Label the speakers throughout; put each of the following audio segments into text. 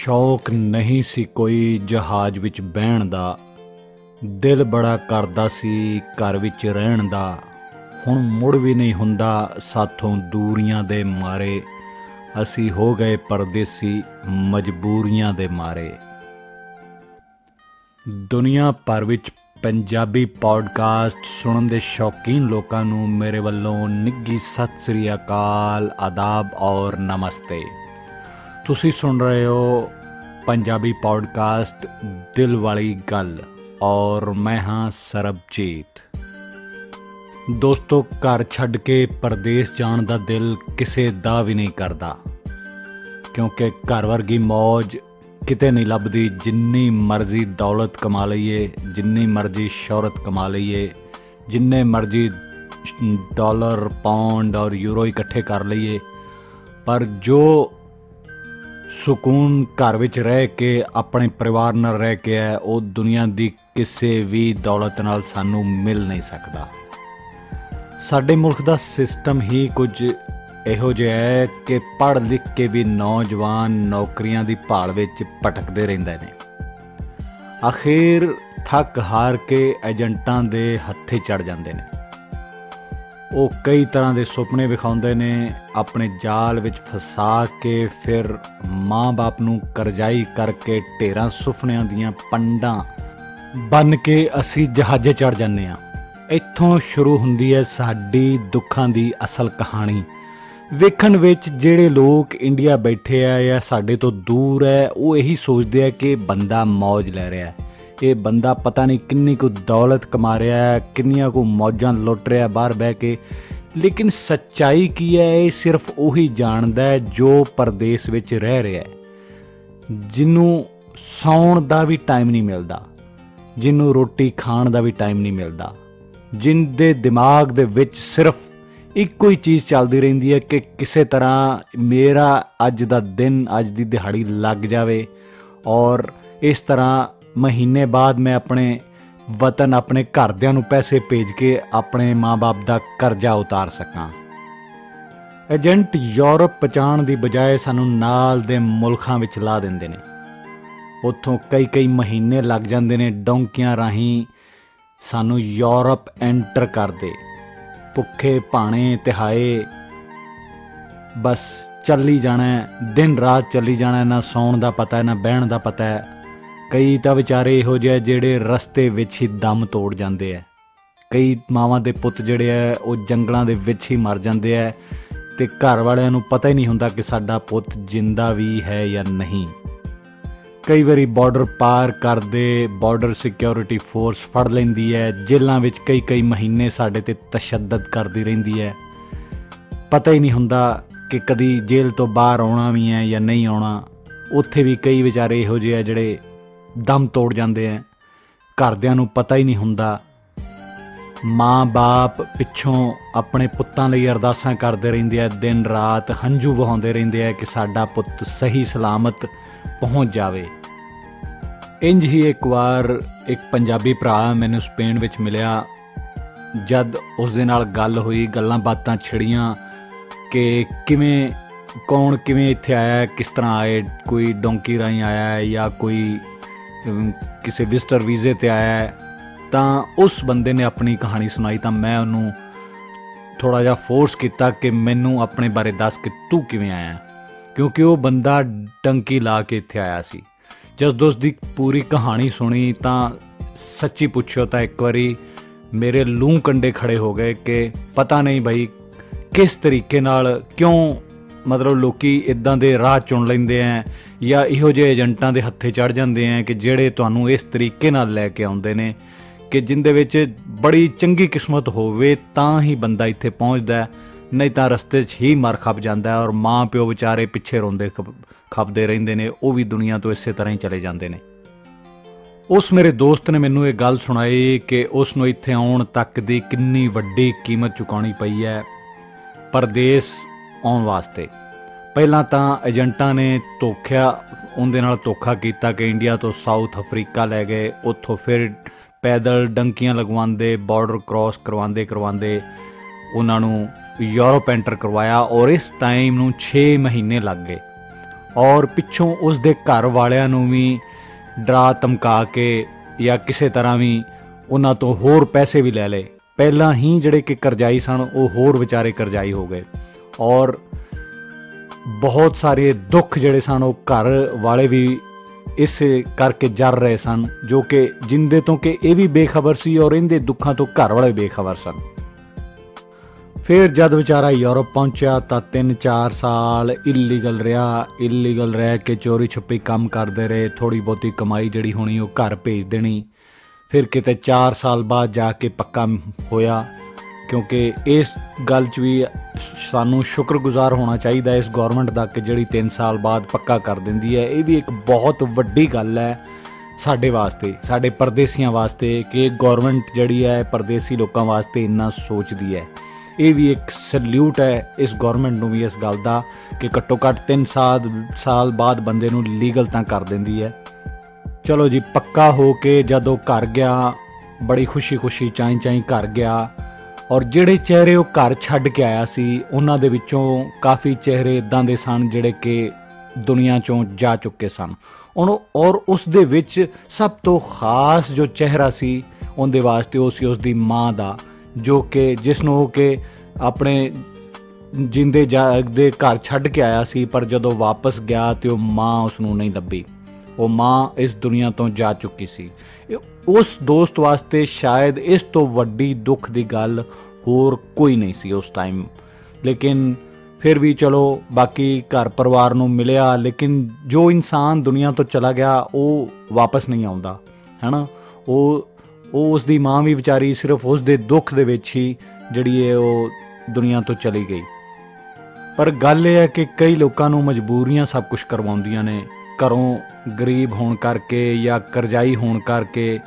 Speaker 1: ਸ਼ੌਕ ਨਹੀਂ ਸੀ ਕੋਈ ਜਹਾਜ਼ ਵਿੱਚ ਬਹਿਣ ਦਾ। ਦਿਲ ਬੜਾ ਕਰਦਾ ਸੀ ਘਰ ਵਿੱਚ ਰਹਿਣ ਦਾ। ਹੁਣ ਮੁੜ ਵੀ ਨਹੀਂ ਹੁੰਦਾ ਸਾਥੋਂ ਦੂਰੀਆਂ ਦੇ ਮਾਰੇ। ਅਸੀਂ ਹੋ ਗਏ ਪਰਦੇਸੀ, ਮਜਬੂਰੀਆਂ ਦੇ ਮਾਰੇ। ਦੁਨੀਆ ਭਰ ਵਿੱਚ ਪੰਜਾਬੀ ਪੋਡਕਾਸਟ ਸੁਣਨ ਦੇ ਸ਼ੌਕੀਨ ਲੋਕਾਂ ਨੂੰ ਮੇਰੇ ਵੱਲੋਂ ਨਿੱਗੀ ਸਤਿ ਸ੍ਰੀ ਅਕਾਲ, ਆਦਾਬ ਔਰ ਨਮਸਤੇ। ਤੁਸੀਂ ਸੁਣ ਰਹੇ ਹੋ ਪੰਜਾਬੀ ਪੋਡਕਾਸਟ ਦਿਲ ਵਾਲੀ ਗੱਲ ਔਰ ਮੈਂ ਹਾਂ ਸਰਬਜੀਤ। ਦੋਸਤੋ, ਘਰ ਛੱਡ ਕੇ ਪਰਦੇਸ ਜਾਣ ਦਾ ਦਿਲ ਕਿਸੇ ਦਾ ਵੀ ਨਹੀਂ ਕਰਦਾ। ਕਿਉਂਕਿ ਘਰ ਵਰਗੀ ਮौज ਕਿਤੇ ਨਹੀਂ ਲੱਭਦੀ, ਜਿੰਨੀ ਮਰਜ਼ੀ ਦੌਲਤ ਕਮਾ ਲਈਏ, ਜਿੰਨੀ ਮਰਜ਼ੀ ਸ਼ੌਹਰਤ ਕਮਾ ਲਈਏ, ਜਿੰਨੇ ਮਰਜ਼ੀ ਡਾਲਰ ਪਾਉਂਡ ਔਰ ਯੂਰੋ ਇਕੱਠੇ ਕਰ ਲਈਏ, ਪਰ ਜੋ ਸਕੂਨ ਘਰ ਵਿੱਚ ਰਹਿ ਕੇ, ਆਪਣੇ ਪਰਿਵਾਰ ਨਾਲ ਰਹਿ ਕੇ ਹੈ, ਉਹ ਦੁਨੀਆ ਦੀ ਕਿਸੇ ਵੀ ਦੌਲਤ ਨਾਲ ਸਾਨੂੰ ਮਿਲ ਨਹੀਂ ਸਕਦਾ। ਸਾਡੇ ਮੁਲਕ ਦਾ ਸਿਸਟਮ ਹੀ ਕੁਝ ਇਹੋ ਜਿਹਾ ਹੈ ਕਿ ਪੜ੍ਹ ਲਿਖ ਕੇ ਵੀ ਨੌਜਵਾਨ ਨੌਕਰੀਆਂ ਦੀ ਭਾਲ ਵਿੱਚ ਭਟਕਦੇ ਰਹਿੰਦੇ ਨੇ। ਅਖੀਰ ਥੱਕ ਹਾਰ ਕੇ ਏਜੰਟਾਂ ਦੇ ਹੱਥੇ ਚੜ ਜਾਂਦੇ ਨੇ। ਉਹ ਕਈ ਤਰ੍ਹਾਂ ਦੇ ਸੁਪਨੇ ਵਿਖਾਉਂਦੇ ਨੇ, ਆਪਣੇ ਜਾਲ ਵਿੱਚ ਫਸਾ ਕੇ ਫਿਰ ਮਾਂ-ਬਾਪ ਨੂੰ ਕਰਜ਼ਾਈ ਕਰਕੇ ਢੇਰਾਂ ਸੁਪਨਿਆਂ ਦੀਆਂ ਪੰਡਾਂ ਬਨ ਕੇ ਅਸੀਂ ਜਹਾਜ਼ੇ ਚੜ ਜਾਂਦੇ ਆ ਇੱਥੋਂ ਸ਼ੁਰੂ ਹੁੰਦੀ ਹੈ ਸਾਡੀ ਦੁੱਖਾਂ ਦੀ ਅਸਲ ਕਹਾਣੀ। ਵੇਖਣ ਵਿੱਚ ਜਿਹੜੇ ਲੋਕ ਇੰਡੀਆ ਬੈਠੇ ਆ ਜਾਂ ਸਾਡੇ ਤੋਂ ਦੂਰ ਹੈ, ਉਹ ਇਹੀ ਸੋਚਦੇ ਆ ਕਿ ਬੰਦਾ ਮौज ਲੈ ਰਿਹਾ ਹੈ। ਇਹ ਬੰਦਾ ਪਤਾ ਨਹੀਂ ਕਿੰਨੀ ਕੁ ਦੌਲਤ ਕਮਾ ਰਿਹਾ ਹੈ, ਕਿੰਨੀਆਂ ਕੁ ਮੌਜਾਂ ਲੁੱਟ ਰਿਹਾ ਬਾਹਰ ਬਹਿ ਕੇ। ਲੇਕਿਨ ਸੱਚਾਈ ਕੀ ਹੈ, ਇਹ ਸਿਰਫ ਉਹੀ ਜਾਣਦਾ ਹੈ ਜੋ ਪਰਦੇਸ ਵਿੱਚ ਰਹਿ ਰਿਹਾ ਹੈ। ਜਿਹਨੂੰ ਸੌਣ ਦਾ ਵੀ ਟਾਈਮ ਨਹੀਂ ਮਿਲਦਾ ਜਿਹਨੂੰ ਰੋਟੀ ਖਾਣ ਦਾ ਵੀ ਟਾਈਮ ਨਹੀਂ ਮਿਲਦਾ, ਜਿੰਦੇ ਦਿਮਾਗ ਦੇ ਵਿੱਚ ਸਿਰਫ ਇੱਕੋ ਹੀ ਚੀਜ਼ ਚੱਲਦੀ ਰਹਿੰਦੀ ਹੈ ਕਿ ਕਿਸੇ ਤਰ੍ਹਾਂ ਮੇਰਾ ਅੱਜ ਦਾ ਦਿਨ, ਅੱਜ ਦੀ ਦਿਹਾੜੀ ਲੱਗ ਜਾਵੇ ਔਰ ਇਸ ਤਰ੍ਹਾਂ ਮਹੀਨੇ ਬਾਅਦ ਮੈਂ ਆਪਣੇ ਵਤਨ ਆਪਣੇ ਘਰਦਿਆਂ ਨੂੰ ਪੈਸੇ ਭੇਜ ਕੇ ਆਪਣੇ ਮਾਪੇ ਦਾ ਕਰਜ਼ਾ ਉਤਾਰ ਸਕਾਂ। ਏਜੰਟ ਯੂਰਪ ਪਹੁੰਚਾਉਣ ਦੀ ਬਜਾਏ ਸਾਨੂੰ ਨਾਲ ਦੇ ਮੁਲਕਾਂ ਵਿੱਚ ਲਾ ਦਿੰਦੇ ਨੇ। ਉੱਥੋਂ ਕਈ ਕਈ ਮਹੀਨੇ ਲੱਗ ਜਾਂਦੇ ਨੇ ਡੌਂਕੀਆਂ ਰਾਹੀਂ ਸਾਨੂੰ ਯੂਰਪ ਐਂਟਰ ਕਰਦੇ। ਭੁੱਖੇ, ਭਾਣੇ, ਤਿਹਾਏ, ਬਸ ਚੱਲੀ ਜਾਣਾ, ਦਿਨ ਰਾਤ ਚੱਲੀ ਜਾਣਾ, ਨਾ ਸੌਣ ਦਾ ਪਤਾ, ਨਾ ਬਹਿਣ ਦਾ ਪਤਾ। ਹੈ ਕਈ ਤਾਂ ਵਿਚਾਰੇ ਇਹੋ ਜਿਹੇ ਜਿਹੜੇ ਰਸਤੇ ਵਿੱਚ ਹੀ ਦਮ ਤੋੜ ਜਾਂਦੇ ਆ। ਕਈ ਮਾਵਾਂ ਦੇ ਪੁੱਤ ਜਿਹੜੇ ਆ, ਉਹ ਜੰਗਲਾਂ ਦੇ ਵਿੱਚ ਹੀ ਮਰ ਜਾਂਦੇ ਆ ਤੇ ਘਰ ਵਾਲਿਆਂ ਨੂੰ ਪਤਾ ਹੀ ਨਹੀਂ ਹੁੰਦਾ ਕਿ ਸਾਡਾ ਪੁੱਤ ਜਿੰਦਾ ਵੀ ਹੈ ਜਾਂ ਨਹੀਂ। ਕਈ ਵਾਰੀ ਬਾਰਡਰ ਪਾਰ ਕਰਦੇ ਬਾਰਡਰ ਸਿਕਿਉਰਿਟੀ ਫੋਰਸ ਫੜ ਲੈਂਦੀ ਹੈ, ਜੇਲ੍ਹਾਂ ਵਿੱਚ ਕਈ ਕਈ ਮਹੀਨੇ ਸਾਡੇ ਤੇ ਤਸ਼ੱਦਦ ਕਰਦੀ ਰਹਿੰਦੀ ਹੈ। ਪਤਾ ਹੀ ਨਹੀਂ ਹੁੰਦਾ ਕਿ ਕਦੀ ਜੇਲ੍ਹ ਤੋਂ ਬਾਹਰ ਆਉਣਾ ਵੀ ਹੈ ਜਾਂ ਨਹੀਂ ਆਉਣਾ। ਉੱਥੇ ਵੀ ਕਈ ਵਿਚਾਰੇ ਇਹੋ ਜਿਹੇ ਆ ਜਿਹੜੇ ਦਮ ਤੋੜ ਜਾਂਦੇ ਆ ਘਰਦਿਆਂ ਨੂੰ ਪਤਾ ਹੀ ਨਹੀਂ ਹੁੰਦਾ। ਮਾਂ-ਬਾਪ ਪਿੱਛੋਂ ਆਪਣੇ ਪੁੱਤਾਂ ਲਈ ਅਰਦਾਸਾਂ ਕਰਦੇ ਰਹਿੰਦੇ ਆ ਦਿਨ ਰਾਤ ਹੰਝੂ ਵਹਾਉਂਦੇ ਰਹਿੰਦੇ ਆ ਕਿ ਸਾਡਾ ਪੁੱਤ ਸਹੀ ਸਲਾਮਤ ਪਹੁੰਚ ਜਾਵੇ। ਇੰਜ ਹੀ ਇੱਕ ਵਾਰ ਇੱਕ ਪੰਜਾਬੀ ਭਰਾ ਮੈਨੂੰ ਸਪੇਨ ਵਿੱਚ ਮਿਲਿਆ। ਜਦ ਉਸ ਦੇ ਨਾਲ ਗੱਲ ਹੋਈ, ਗੱਲਾਂ ਬਾਤਾਂ ਛਿੜੀਆਂ ਕਿ ਕਿਵੇਂ, ਕੌਣ ਕਿਵੇਂ ਇੱਥੇ ਆਇਆ, ਕਿਸ ਤਰ੍ਹਾਂ ਆਏ, ਕੋਈ ਡੋਂਕੀ ਰਾਈ ਆਇਆ ਹੈ ਜਾਂ ਕੋਈ ਕਿਸੇ ਵਿਜ਼ਟਰ ਵੀਜ਼ੇ ਤੇ ਆਇਆ ਹੈ, ਤਾਂ ਉਸ ਬੰਦੇ ਨੇ ਆਪਣੀ ਕਹਾਣੀ ਸੁਣਾਈ, ਤਾਂ ਮੈਂ ਉਹਨੂੰ ਥੋੜਾ ਜਿਹਾ ਫੋਰਸ ਕੀਤਾ ਕਿ ਮੈਨੂੰ ਆਪਣੇ ਬਾਰੇ ਦੱਸ ਕਿ ਤੂੰ ਕਿਵੇਂ ਆਇਆ ਕਿਉਂਕਿ ਉਹ ਬੰਦਾ ਡੰਕੀ ਲਾ ਕੇ ਇੱਥੇ ਆਇਆ ਸੀ। ਜਦ ਦੋਸਤ ਦੀ ਪੂਰੀ ਕਹਾਣੀ ਸੁਣੀ, ਤਾਂ ਸੱਚੀ ਪੁੱਛਿਓ ਤਾਂ ਇੱਕ ਵਾਰੀ ਮੇਰੇ ਲੂੰ ਕੰਡੇ ਖੜੇ ਹੋ ਗਏ ਕਿ ਪਤਾ ਨਹੀਂ ਭਾਈ ਕਿਸ ਤਰੀਕੇ ਨਾਲ ਕਿਉਂ ਮਤਲਬ ਲੋਕੀ ਇਦਾਂ ਦੇ ਰਾਹ ਚੁਣ ਲੈਂਦੇ ਆ ਜਾਂ ਇਹੋ ਜਿਹੇ ਏਜੰਟਾਂ ਦੇ ਹੱਥੇ ਚੜ ਜਾਂਦੇ ਆ ਕਿ ਜਿਹੜੇ ਤੁਹਾਨੂੰ ਇਸ ਤਰੀਕੇ ਨਾਲ ਲੈ ਕੇ ਆਉਂਦੇ ਨੇ ਕਿ ਜਿੰਦੇ ਵਿੱਚ ਬੜੀ ਚੰਗੀ ਕਿਸਮਤ ਹੋਵੇ ਤਾਂ ਹੀ ਬੰਦਾ ਇੱਥੇ ਪਹੁੰਚਦਾ ਨਹੀਂ ਤਾਂ ਰਸਤੇ 'ਚ ਹੀ ਮਰ ਖੱਪ ਜਾਂਦਾ ਔਰ ਮਾਂ ਪਿਓ ਵਿਚਾਰੇ ਪਿੱਛੇ ਰੋਂਦੇ ਖੱਪਦੇ ਰਹਿੰਦੇ ਨੇ, ਉਹ ਵੀ ਦੁਨੀਆ ਤੋਂ ਇਸੇ ਤਰ੍ਹਾਂ ਹੀ ਚਲੇ ਜਾਂਦੇ ਨੇ। ਉਸ ਮੇਰੇ ਦੋਸਤ ਨੇ ਮੈਨੂੰ ਇਹ ਗੱਲ ਸੁਣਾਈ ਕਿ ਉਸ ਨੂੰ ਇੱਥੇ ਆਉਣ ਤੱਕ ਦੀ ਕਿੰਨੀ ਵੱਡੀ ਕੀਮਤ ਚੁਕਾਉਣੀ ਪਈ ਹੈ। ਪਰਦੇਸ ਆਉਣ ਵਾਸਤੇ। ਪਹਿਲਾਂ ਤਾਂ ਏਜੰਟਾਂ ਨੇ ਧੋਖਿਆ, ਉਹਦੇ ਨਾਲ ਧੋਖਾ ਕੀਤਾ ਕਿ ਇੰਡੀਆ ਤੋਂ ਸਾਊਥ ਅਫਰੀਕਾ ਲੈ ਗਏ, ਉੱਥੋਂ ਫਿਰ ਪੈਦਲ ਡੰਕੀਆਂ ਲਗਵਾਉਂਦੇ ਬਾਰਡਰ ਕ੍ਰਾਸ ਕਰਵਾਉਂਦੇ ਕਰਵਾਉਂਦੇ ਉਹਨਾਂ ਨੂੰ ਯੂਰਪ ਐਂਟਰ ਕਰਵਾਇਆ ਔਰ ਇਸ ਟਾਈਮ ਨੂੰ 6 ਮਹੀਨੇ ਲੱਗ ਗਏ। ਔਰ ਪਿੱਛੋਂ ਉਸ ਦੇ ਘਰ ਵਾਲਿਆਂ ਨੂੰ ਵੀ ਡਰਾ ਧਮਕਾ ਕੇ ਜਾਂ ਕਿਸੇ ਤਰ੍ਹਾਂ ਵੀ ਉਹਨਾਂ ਤੋਂ ਹੋਰ ਪੈਸੇ ਵੀ ਲੈ ਲਏ। ਪਹਿਲਾਂ ਹੀ ਜਿਹੜੇ ਕਿ ਕਰਜ਼ਾਈ ਸਨ, ਉਹ ਹੋਰ ਵਿਚਾਰੇ ਕਰਜ਼ਾਈ ਹੋ ਗਏ। ਔਰ ਬਹੁਤ ਸਾਰੇ ਦੁੱਖ ਜਿਹੜੇ ਸਨ, ਉਹ ਘਰ ਵਾਲੇ ਵੀ ਇਸ ਕਰਕੇ ਜਰ ਰਹੇ ਸਨ, ਜੋ ਕਿ ਜਿੰਦੇ ਤੋਂ ਕਿ ਇਹ ਵੀ ਬੇਖਬਰ ਸੀ ਔਰ ਇਹਦੇ ਦੁੱਖਾਂ ਤੋਂ ਘਰ ਵਾਲੇ ਬੇਖਬਰ ਸਨ। ਫਿਰ ਜਦ ਵਿਚਾਰਾ ਯੂਰਪ ਪਹੁੰਚਿਆ ਤਾਂ 3-4 ਸਾਲ ਇਲੀਗਲ ਰਿਹਾ ਇਲੀਗਲ ਰਹਿ ਕੇ ਚੋਰੀ ਛੁਪੀ ਕੰਮ ਕਰਦੇ ਰਹੇ ਥੋੜੀ ਬਹੁਤੀ ਕਮਾਈ ਜਿਹੜੀ ਹੋਣੀ ਉਹ ਘਰ ਭੇਜ ਦੇਣੀ। ਫਿਰ ਕਿਤੇ 4 ਸਾਲ ਬਾਅਦ ਜਾ ਕੇ ਪੱਕਾ ਹੋਇਆ। ਕਿਉਂਕਿ ਇਸ ਗੱਲ 'ਚ ਵੀ ਸਾਨੂੰ ਸ਼ੁਕਰਗੁਜ਼ਾਰ ਹੋਣਾ ਚਾਹੀਦਾ ਇਸ ਗਵਰਨਮੈਂਟ ਦਾ ਕਿ ਜਿਹੜੀ 3 ਸਾਲ ਬਾਅਦ ਪੱਕਾ ਕਰ ਦਿੰਦੀ ਹੈ। ਇਹ ਵੀ ਇੱਕ ਬਹੁਤ ਵੱਡੀ ਗੱਲ ਹੈ ਸਾਡੇ ਵਾਸਤੇ, ਸਾਡੇ ਪਰਦੇਸੀਆਂ ਵਾਸਤੇ ਕਿ ਗਵਰਨਮੈਂਟ ਜਿਹੜੀ ਹੈ ਪਰਦੇਸੀ ਲੋਕਾਂ ਵਾਸਤੇ ਇੰਨਾ ਸੋਚਦੀ ਹੈ। ਇਹ ਵੀ ਇੱਕ ਸਲੂਟ ਹੈ ਇਸ ਗਵਰਨਮੈਂਟ ਨੂੰ ਵੀ ਇਸ ਗੱਲ ਦਾ ਕਿ ਘੱਟੋ ਘੱਟ 3 ਸਾਲ ਸਾਲ ਬਾਅਦ ਬੰਦੇ ਨੂੰ ਲੀਗਲ ਤਾਂ ਕਰ ਦਿੰਦੀ ਹੈ। ਚਲੋ ਜੀ, ਪੱਕਾ ਹੋ ਕੇ ਜਦੋਂ ਘਰ ਗਿਆ, ਬੜੀ ਖੁਸ਼ੀ-ਖੁਸ਼ੀ, ਚਾਈ-ਚਾਈ ਘਰ ਗਿਆ ਔਰ ਜਿਹੜੇ ਚਿਹਰੇ ਉਹ ਘਰ ਛੱਡ ਕੇ ਆਇਆ ਸੀ, ਉਹਨਾਂ ਦੇ ਵਿੱਚੋਂ ਕਾਫੀ ਚਿਹਰੇ ਇਦਾਂ ਦੇ ਸਨ ਜਿਹੜੇ ਕਿ ਦੁਨੀਆ ਚੋਂ ਜਾ ਚੁੱਕੇ ਸਨ। ਉਹਨੂੰ ਔਰ ਉਸ ਦੇ ਵਿੱਚ ਸਭ ਤੋਂ ਖਾਸ ਜੋ ਚਿਹਰਾ ਸੀ, ਉਹਦੇ ਵਾਸਤੇ ਉਹ ਸੀ ਉਸ ਦੀ ਮਾਂ ਦਾ, ਜੋ ਕਿ ਜਿਸ ਨੂੰ ਕਿ ਆਪਣੇ ਜਿੰਦੇ ਦੇ ਘਰ ਛੱਡ ਕੇ ਆਇਆ ਸੀ, ਪਰ ਜਦੋਂ ਵਾਪਸ ਗਿਆ ਤੇ ਉਹ ਮਾਂ ਉਸ ਨੂੰ ਨਹੀਂ ਲੱਭੀ। ਉਹ ਮਾਂ ਇਸ ਦੁਨੀਆ ਤੋਂ ਜਾ ਚੁੱਕੀ ਸੀ। ਉਸ ਦੋਸਤ ਵਾਸਤੇ ਸ਼ਾਇਦ ਇਸ ਤੋਂ ਵੱਡੀ ਦੁੱਖ ਦੀ ਗੱਲ ਹੋਰ ਕੋਈ ਨਹੀਂ ਸੀ ਉਸ ਟਾਈਮ ਲੇਕਿਨ ਫਿਰ ਵੀ ਚਲੋ, ਬਾਕੀ ਘਰ ਪਰਿਵਾਰ ਨੂੰ ਮਿਲਿਆ, ਲੇਕਿਨ ਜੋ ਇਨਸਾਨ ਦੁਨੀਆ ਤੋਂ ਚਲਾ ਗਿਆ, ਉਹ ਵਾਪਸ ਨਹੀਂ ਆਉਂਦਾ, ਹੈਨਾ? ਉਹ ਉਹ ਉਸ ਦੀ ਮਾਂ ਵੀ ਵਿਚਾਰੀ ਸਿਰਫ ਉਸ ਦੇ ਦੁੱਖ ਦੇ ਵਿੱਚ ਹੀ ਜਿਹੜੀ ਹੈ ਉਹ ਦੁਨੀਆ ਤੋਂ ਚਲੀ ਗਈ। ਪਰ ਗੱਲ ਇਹ ਹੈ ਕਿ ਕਈ ਲੋਕਾਂ ਨੂੰ ਮਜਬੂਰੀਆਂ ਸਭ ਕੁਝ ਕਰਵਾਉਂਦੀਆਂ ਨੇ। ਘਰੋਂ ਗਰੀਬ ਹੋਣ ਕਰਕੇ ਜਾਂ ਕਰਜ਼ਾਈ ਹੋਣ ਕਰਕੇ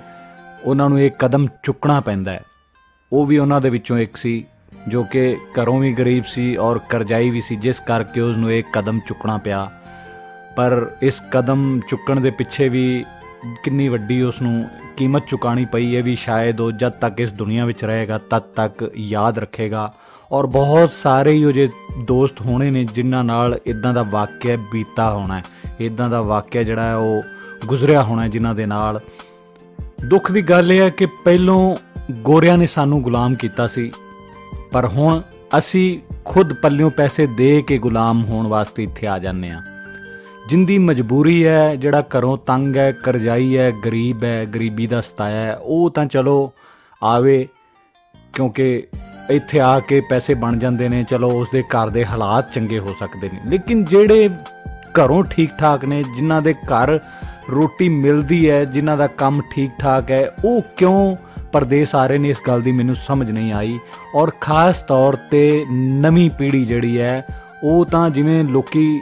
Speaker 1: ਉਹਨਾਂ ਨੂੰ ਇਹ ਕਦਮ ਚੁੱਕਣਾ ਪੈਂਦਾ ਹੈ। ਉਹ ਵੀ ਉਹਨਾਂ ਦੇ ਵਿੱਚੋਂ ਇੱਕ ਸੀ, ਜੋ ਕਿ ਘਰੋਂ ਵੀ ਗਰੀਬ ਸੀ ਔਰ ਕਰਜ਼ਾਈ ਵੀ ਸੀ, ਜਿਸ ਕਰਕੇ ਉਸ ਨੂੰ ਇਹ ਕਦਮ ਚੁੱਕਣਾ ਪਿਆ। ਪਰ ਇਸ ਕਦਮ ਚੁੱਕਣ ਦੇ ਪਿੱਛੇ ਵੀ ਕਿੰਨੀ ਵੱਡੀ ਉਸ ਨੂੰ ਕੀਮਤ ਚੁਕਾਣੀ ਪਈ, ਇਹ ਵੀ ਸ਼ਾਇਦ ਉਹ ਜਦ ਤੱਕ ਇਸ ਦੁਨੀਆ ਵਿੱਚ ਰਹੇਗਾ, ਤਦ ਤੱਕ ਯਾਦ ਰੱਖੇਗਾ। ਔਰ ਬਹੁਤ ਸਾਰੇ ਹੀ ਉਹ ਜੇ ਦੋਸਤ ਹੋਣੇ ਨੇ ਜਿਨ੍ਹਾਂ ਨਾਲ ਇਦਾਂ ਦਾ ਵਾਕਿਆ ਬੀਤਾ ਹੋਣਾ ਹੈ। ਇਦਾਂ ਦਾ ਵਾਕਿਆ ਜਿਹੜਾ ਹੈ ਉਹ ਗੁਜ਼ਰਿਆ ਹੋਣਾ ਜਿਨ੍ਹਾਂ ਦੇ ਨਾਲ। ਦੁੱਖ ਦੀ ਗੱਲ ਇਹ ਹੈ ਕਿ ਪਹਿਲੋਂ ਗੋਰਿਆਂ ਨੇ ਸਾਨੂੰ ਗੁਲਾਮ ਕੀਤਾ ਸੀ। ਪਰ ਹੁਣ ਅਸੀਂ ਖੁਦ ਪੱਲਿਓਂ ਪੈਸੇ ਦੇ ਕੇ ਗੁਲਾਮ ਹੋਣ ਵਾਸਤੇ ਇੱਥੇ ਆ ਜਾਂਦੇ ਆ ਜਿੰਦੀ ਮਜਬੂਰੀ ਹੈ, ਜਿਹੜਾ ਘਰੋਂ ਤੰਗ ਹੈ, ਕਰਜ਼ਾਈ ਹੈ, ਗਰੀਬ ਹੈ, ਗਰੀਬੀ ਦਾ ਸਤਾਇਆ ਹੈ, ਉਹ ਤਾਂ ਚਲੋ ਆਵੇ ਕਿਉਂਕਿ ਇੱਥੇ ਆ ਕੇ ਪੈਸੇ ਬਣ ਜਾਂਦੇ ਨੇ, ਚਲੋ ਉਸ ਦੇ ਘਰ ਦੇ ਹਾਲਾਤ ਚੰਗੇ ਹੋ ਸਕਦੇ ਨੇ। ਲੇਕਿਨ ਜਿਹੜੇ ਘਰੋਂ ਠੀਕ ਠਾਕ ਨੇ, ਜਿਨ੍ਹਾਂ ਦੇ ਘਰ ਰੋਟੀ ਮਿਲਦੀ ਹੈ, ਜਿਨ੍ਹਾਂ ਦਾ ਕੰਮ ਠੀਕ ਠਾਕ ਹੈ, ਉਹ ਕਿਉਂ ਪਰਦੇਸ ਆ ਰਹੇ ਨੇ? ਇਸ ਗੱਲ ਦੀ ਮੈਨੂੰ ਸਮਝ ਨਹੀਂ ਆਈ। ਔਰ ਖਾਸ ਤੌਰ ਤੇ ਨਵੀਂ ਪੀੜ੍ਹੀ ਜਿਹੜੀ ਹੈ, ਉਹ ਤਾਂ ਜਿਵੇਂ ਲੋਕੀ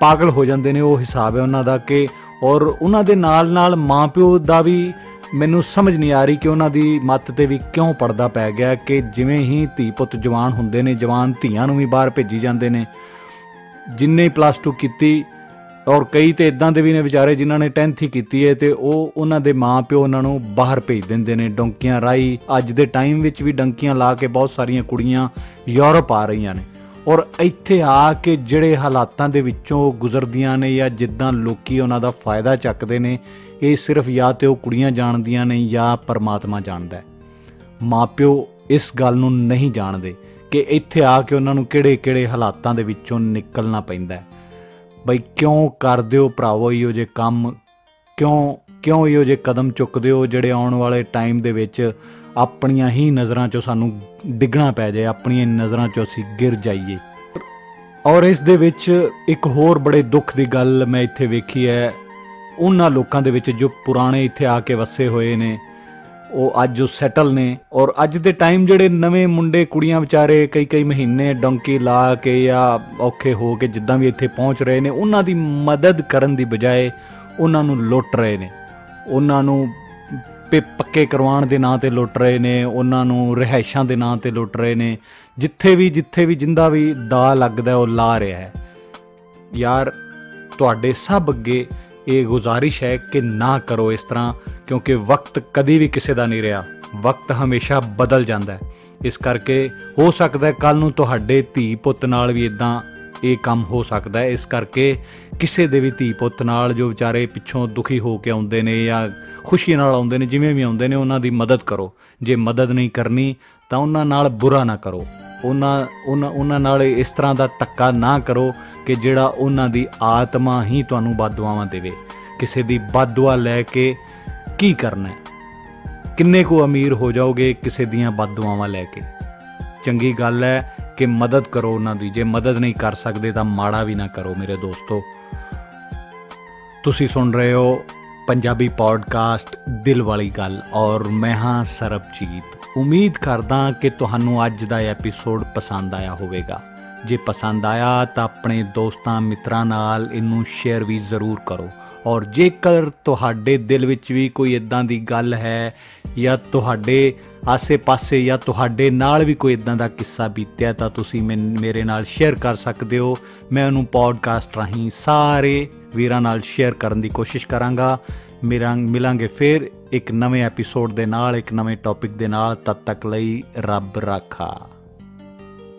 Speaker 1: ਪਾਗਲ ਹੋ ਜਾਂਦੇ ਨੇ, ਉਹ ਹਿਸਾਬ ਹੈ ਉਹਨਾਂ ਦਾ ਕਿ ਔਰ ਉਹਨਾਂ ਦੇ ਨਾਲ ਨਾਲ ਮਾਪਿਓ ਦਾ ਵੀ ਮੈਨੂੰ ਸਮਝ ਨਹੀਂ ਆ ਰਹੀ ਕਿ ਉਹਨਾਂ ਦੀ ਮੱਤ ਤੇ ਵੀ ਕਿਉਂ ਪਰਦਾ ਪੈ ਗਿਆ ਕਿ ਜਿਵੇਂ ਹੀ ਧੀ ਪੁੱਤ ਜਵਾਨ ਹੁੰਦੇ ਨੇ, ਜਵਾਨ ਧੀਆਂ ਨੂੰ ਵੀ ਬਾਹਰ ਭੇਜੀ ਜਾਂਦੇ ਨੇ। ਜਿੰਨੇ ਪਲੱਸ 2 ਕੀਤੀ, ਔਰ ਕਈ ਤੇ ਇਦਾਂ ਦੇ ਵੀ ਨੇ ਵਿਚਾਰੇ ਜਿਨ੍ਹਾਂ ਨੇ 10th ਹੀ ਕੀਤੀ ਹੈ ਤੇ ਉਹ ਉਹਨਾਂ ਦੇ ਮਾਪਿਓ ਉਹਨਾਂ ਨੂੰ ਬਾਹਰ ਭੇਜ ਦਿੰਦੇ ਨੇ, ਡੰਕੀਆਂ ਰਾਈ ਅੱਜ ਦੇ ਟਾਈਮ ਵਿੱਚ ਵੀ ਡੰਕੀਆਂ ਲਾ ਕੇ ਬਹੁਤ ਸਾਰੀਆਂ ਕੁੜੀਆਂ ਯੂਰਪ ਆ ਰਹੀਆਂ ਨੇ। ਔਰ ਇੱਥੇ ਆ ਕੇ ਜਿਹੜੇ ਹਾਲਾਤਾਂ ਦੇ ਵਿੱਚੋਂ ਗੁਜ਼ਰਦੀਆਂ ਨੇ ਜਾਂ ਜਿੱਦਾਂ ਲੋਕੀ ਉਹਨਾਂ ਦਾ ਫਾਇਦਾ ਚੱਕਦੇ ਨੇ ਇਹ ਸਿਰਫ ਜਾਂ ਤੇ ਉਹ ਕੁੜੀਆਂ ਜਾਣਦੀਆਂ ਨੇ ਜਾਂ ਪਰਮਾਤਮਾ ਜਾਣਦਾ ਹੈ। ਮਾਪਿਓ ਇਸ ਗੱਲ ਨੂੰ ਨਹੀਂ ਜਾਣਦੇ ਕਿ ਇੱਥੇ ਆ ਕੇ ਉਹਨਾਂ ਨੂੰ ਕਿਹੜੇ-ਕਿਹੜੇ ਹਾਲਾਤਾਂ ਦੇ ਵਿੱਚੋਂ ਨਿਕਲਣਾ ਪੈਂਦਾ ਹੈ। ਬਈ ਕਿਉਂ ਕਰਦੇ ਹੋ ਭਰਾਵੋ ਇਹੋ ਜੇ ਕੰਮ? ਕਿਉਂ ਕਿਉਂ ਇਹੋ ਜੇ ਕਦਮ ਚੁੱਕਦੇ ਹੋ ਜਿਹੜੇ ਆਉਣ ਵਾਲੇ ਟਾਈਮ ਦੇ ਵਿੱਚ ਆਪਣੀਆਂ ਹੀ ਨਜ਼ਰਾਂ 'ਚੋਂ ਸਾਨੂੰ ਡਿੱਗਣਾ ਪੈ ਜਾਏ, ਆਪਣੀਆਂ ਨਜ਼ਰਾਂ 'ਚੋਂ ਅਸੀਂ ਗਿਰ ਜਾਈਏ? ਔਰ ਇਸ ਦੇ ਵਿੱਚ ਇੱਕ ਹੋਰ ਬੜੇ ਦੁੱਖ ਦੀ ਗੱਲ ਮੈਂ ਇੱਥੇ ਵੇਖੀ ਹੈ। ਉਹਨਾਂ ਲੋਕਾਂ ਦੇ ਵਿੱਚ ਜੋ ਪੁਰਾਣੇ ਇੱਥੇ ਆ ਕੇ ਵਸੇ ਹੋਏ ਨੇ, ਉਹ ਅੱਜ ਉਹ ਸੈਟਲ ਨੇ ਔਰ ਅੱਜ ਦੇ ਟਾਈਮ ਜਿਹੜੇ ਨਵੇਂ ਮੁੰਡੇ ਕੁੜੀਆਂ ਵਿਚਾਰੇ ਕਈ ਕਈ ਮਹੀਨੇ ਡੰਕੀ ਲਾ ਕੇ ਜਾਂ ਔਖੇ ਹੋ ਕੇ ਜਿੱਦਾਂ ਵੀ ਇੱਥੇ ਪਹੁੰਚ ਰਹੇ ਨੇ, ਉਹਨਾਂ ਦੀ ਮਦਦ ਕਰਨ ਦੀ ਬਜਾਏ ਉਹਨਾਂ ਨੂੰ ਲੁੱਟ ਰਹੇ ਨੇ। ਉਹਨਾਂ ਨੂੰ ਪੇ ਪੱਕੇ ਕਰਵਾਉਣ ਦੇ ਨਾਂ ਤੇ ਲੁੱਟ ਰਹੇ ਨੇ, ਉਹਨਾਂ ਨੂੰ ਰਹਿائشਾਂ ਦੇ ਨਾਂ ਤੇ ਲੁੱਟ ਰਹੇ ਨੇ। ਜਿੱਥੇ ਵੀ ਜਿੱਥੇ ਵੀ, ਜਿੰਦਾ ਵੀ ਦਾ ਲੱਗਦਾ ਉਹ ਲਾ ਰਿਹਾ ਹੈ। ਯਾਰ, ਤੁਹਾਡੇ ਸਭ ਅੱਗੇ ਇਹ ਗੁਜ਼ਾਰਿਸ਼ ਹੈ ਕਿ ਨਾ ਕਰੋ ਇਸ ਤਰ੍ਹਾਂ, ਕਿਉਂਕਿ ਵਕਤ ਕਦੀ ਵੀ ਕਿਸੇ ਦਾ ਨਹੀਂ ਰਿਹਾ। ਵਕਤ ਹਮੇਸ਼ਾ ਬਦਲ ਜਾਂਦਾ ਹੈ। ਇਸ ਕਰਕੇ ਹੋ ਸਕਦਾ ਹੈ ਕੱਲ ਨੂੰ ਤੁਹਾਡੇ ਧੀ ਪੁੱਤ ਨਾਲ ਵੀ ਇਦਾਂ ਇਹ ਕੰਮ ਹੋ ਸਕਦਾ ਹੈ। ਇਸ ਕਰਕੇ ਕਿਸੇ ਦੇ ਵੀ ਧੀ ਪੁੱਤ ਨਾਲ ਜੋ ਵਿਚਾਰੇ ਪਿੱਛੋਂ ਦੁਖੀ ਹੋ ਕੇ ਆਉਂਦੇ ਨੇ ਜਾਂ ਖੁਸ਼ੀ ਨਾਲ ਆਉਂਦੇ ਨੇ, ਜਿਵੇਂ ਵੀ ਆਉਂਦੇ ਨੇ, ਉਹਨਾਂ ਦੀ ਮਦਦ ਕਰੋ। ਜੇ ਮਦਦ ਨਹੀਂ ਕਰਨੀ ਤਾਂ ਉਹਨਾਂ ਨਾਲ ਬੁਰਾ ਨਾ ਕਰੋ। ਉਹਨਾਂ ਉਹਨਾਂ ਉਹਨਾਂ ਨਾਲ ਇਸ ਤਰ੍ਹਾਂ ਦਾ ਧੱਕਾ ਨਾ ਕਰੋ ਕਿ ਜਿਹੜਾ ਉਹਨਾਂ ਦੀ ਆਤਮਾ ਹੀ ਤੁਹਾਨੂੰ ਬਦਦੁਆਵਾਂ ਦੇਵੇ। ਕਿਸੇ ਦੀ ਬਦਦੁਆ ਲੈ ਕੇ ਕੀ ਕਰਨਾ ਹੈ? ਕਿੰਨੇ ਕੋ ਅਮੀਰ ਹੋ ਜਾਓਗੇ ਕਿਸੇ ਦੀਆਂ ਬਦਦੁਆਵਾਂ ਲੈ ਕੇ? ਚੰਗੀ ਗੱਲ ਹੈ ਕਿ ਮਦਦ ਕਰੋ ਉਹਨਾਂ ਦੀ। ਜੇ ਮਦਦ ਨਹੀਂ ਕਰ ਸਕਦੇ ਤਾਂ ਮਾੜਾ ਵੀ ਨਾ ਕਰੋ ਮੇਰੇ ਦੋਸਤੋ। ਤੁਸੀਂ ਸੁਣ ਰਹੇ ਹੋ ਪੰਜਾਬੀ ਪੋਡਕਾਸਟ ਦਿਲ ਵਾਲੀ ਗੱਲ ਔਰ ਮੈਂ ਹਾਂ ਸਰਬਜੀਤ। ਉਮੀਦ ਕਰਦਾ ਕਿ ਤੁਹਾਨੂੰ ਅੱਜ ਦਾ ਐਪੀਸੋਡ ਪਸੰਦ ਆਇਆ ਹੋਵੇਗਾ। ਜੇ ਪਸੰਦ ਆਇਆ ਤਾਂ ਆਪਣੇ ਦੋਸਤਾਂ, ਮਿੱਤਰਾਂ ਨਾਲ ਇਹਨੂੰ ਸ਼ੇਅਰ ਵੀ ਜ਼ਰੂਰ ਕਰੋ। ਔਰ ਜੇਕਰ ਤੁਹਾਡੇ ਦਿਲ ਵਿੱਚ ਵੀ ਕੋਈ ਇਦਾਂ ਦੀ ਗੱਲ ਹੈ ਜਾਂ ਤੁਹਾਡੇ ਆਸੇ-ਪਾਸੇ ਜਾਂ ਤੁਹਾਡੇ ਨਾਲ ਵੀ ਕੋਈ ਇਦਾਂ ਦਾ ਕਿੱਸਾ ਬੀਤਿਆ ਤਾਂ ਤੁਸੀਂ ਮੇਰੇ ਨਾਲ ਸ਼ੇਅਰ ਕਰ ਸਕਦੇ ਹੋ। ਮੈਂ ਉਹਨੂੰ ਪੋਡਕਾਸਟ ਰਾਹੀਂ ਸਾਰੇ ਵੀਰਾਂ ਨਾਲ ਸ਼ੇਅਰ ਕਰਨ ਦੀ ਕੋਸ਼ਿਸ਼ ਕਰਾਂਗਾ। ਮੇਰਾ, ਮਿਲਾਂਗੇ ਫਿਰ ਇੱਕ ਨਵੇਂ ਐਪੀਸੋਡ ਦੇ ਨਾਲ, ਇੱਕ ਨਵੇਂ ਟੌਪਿਕ ਦੇ ਨਾਲ, ਤਦ ਤੱਕ ਲਈ ਰੱਬ ਰਾਖਾ।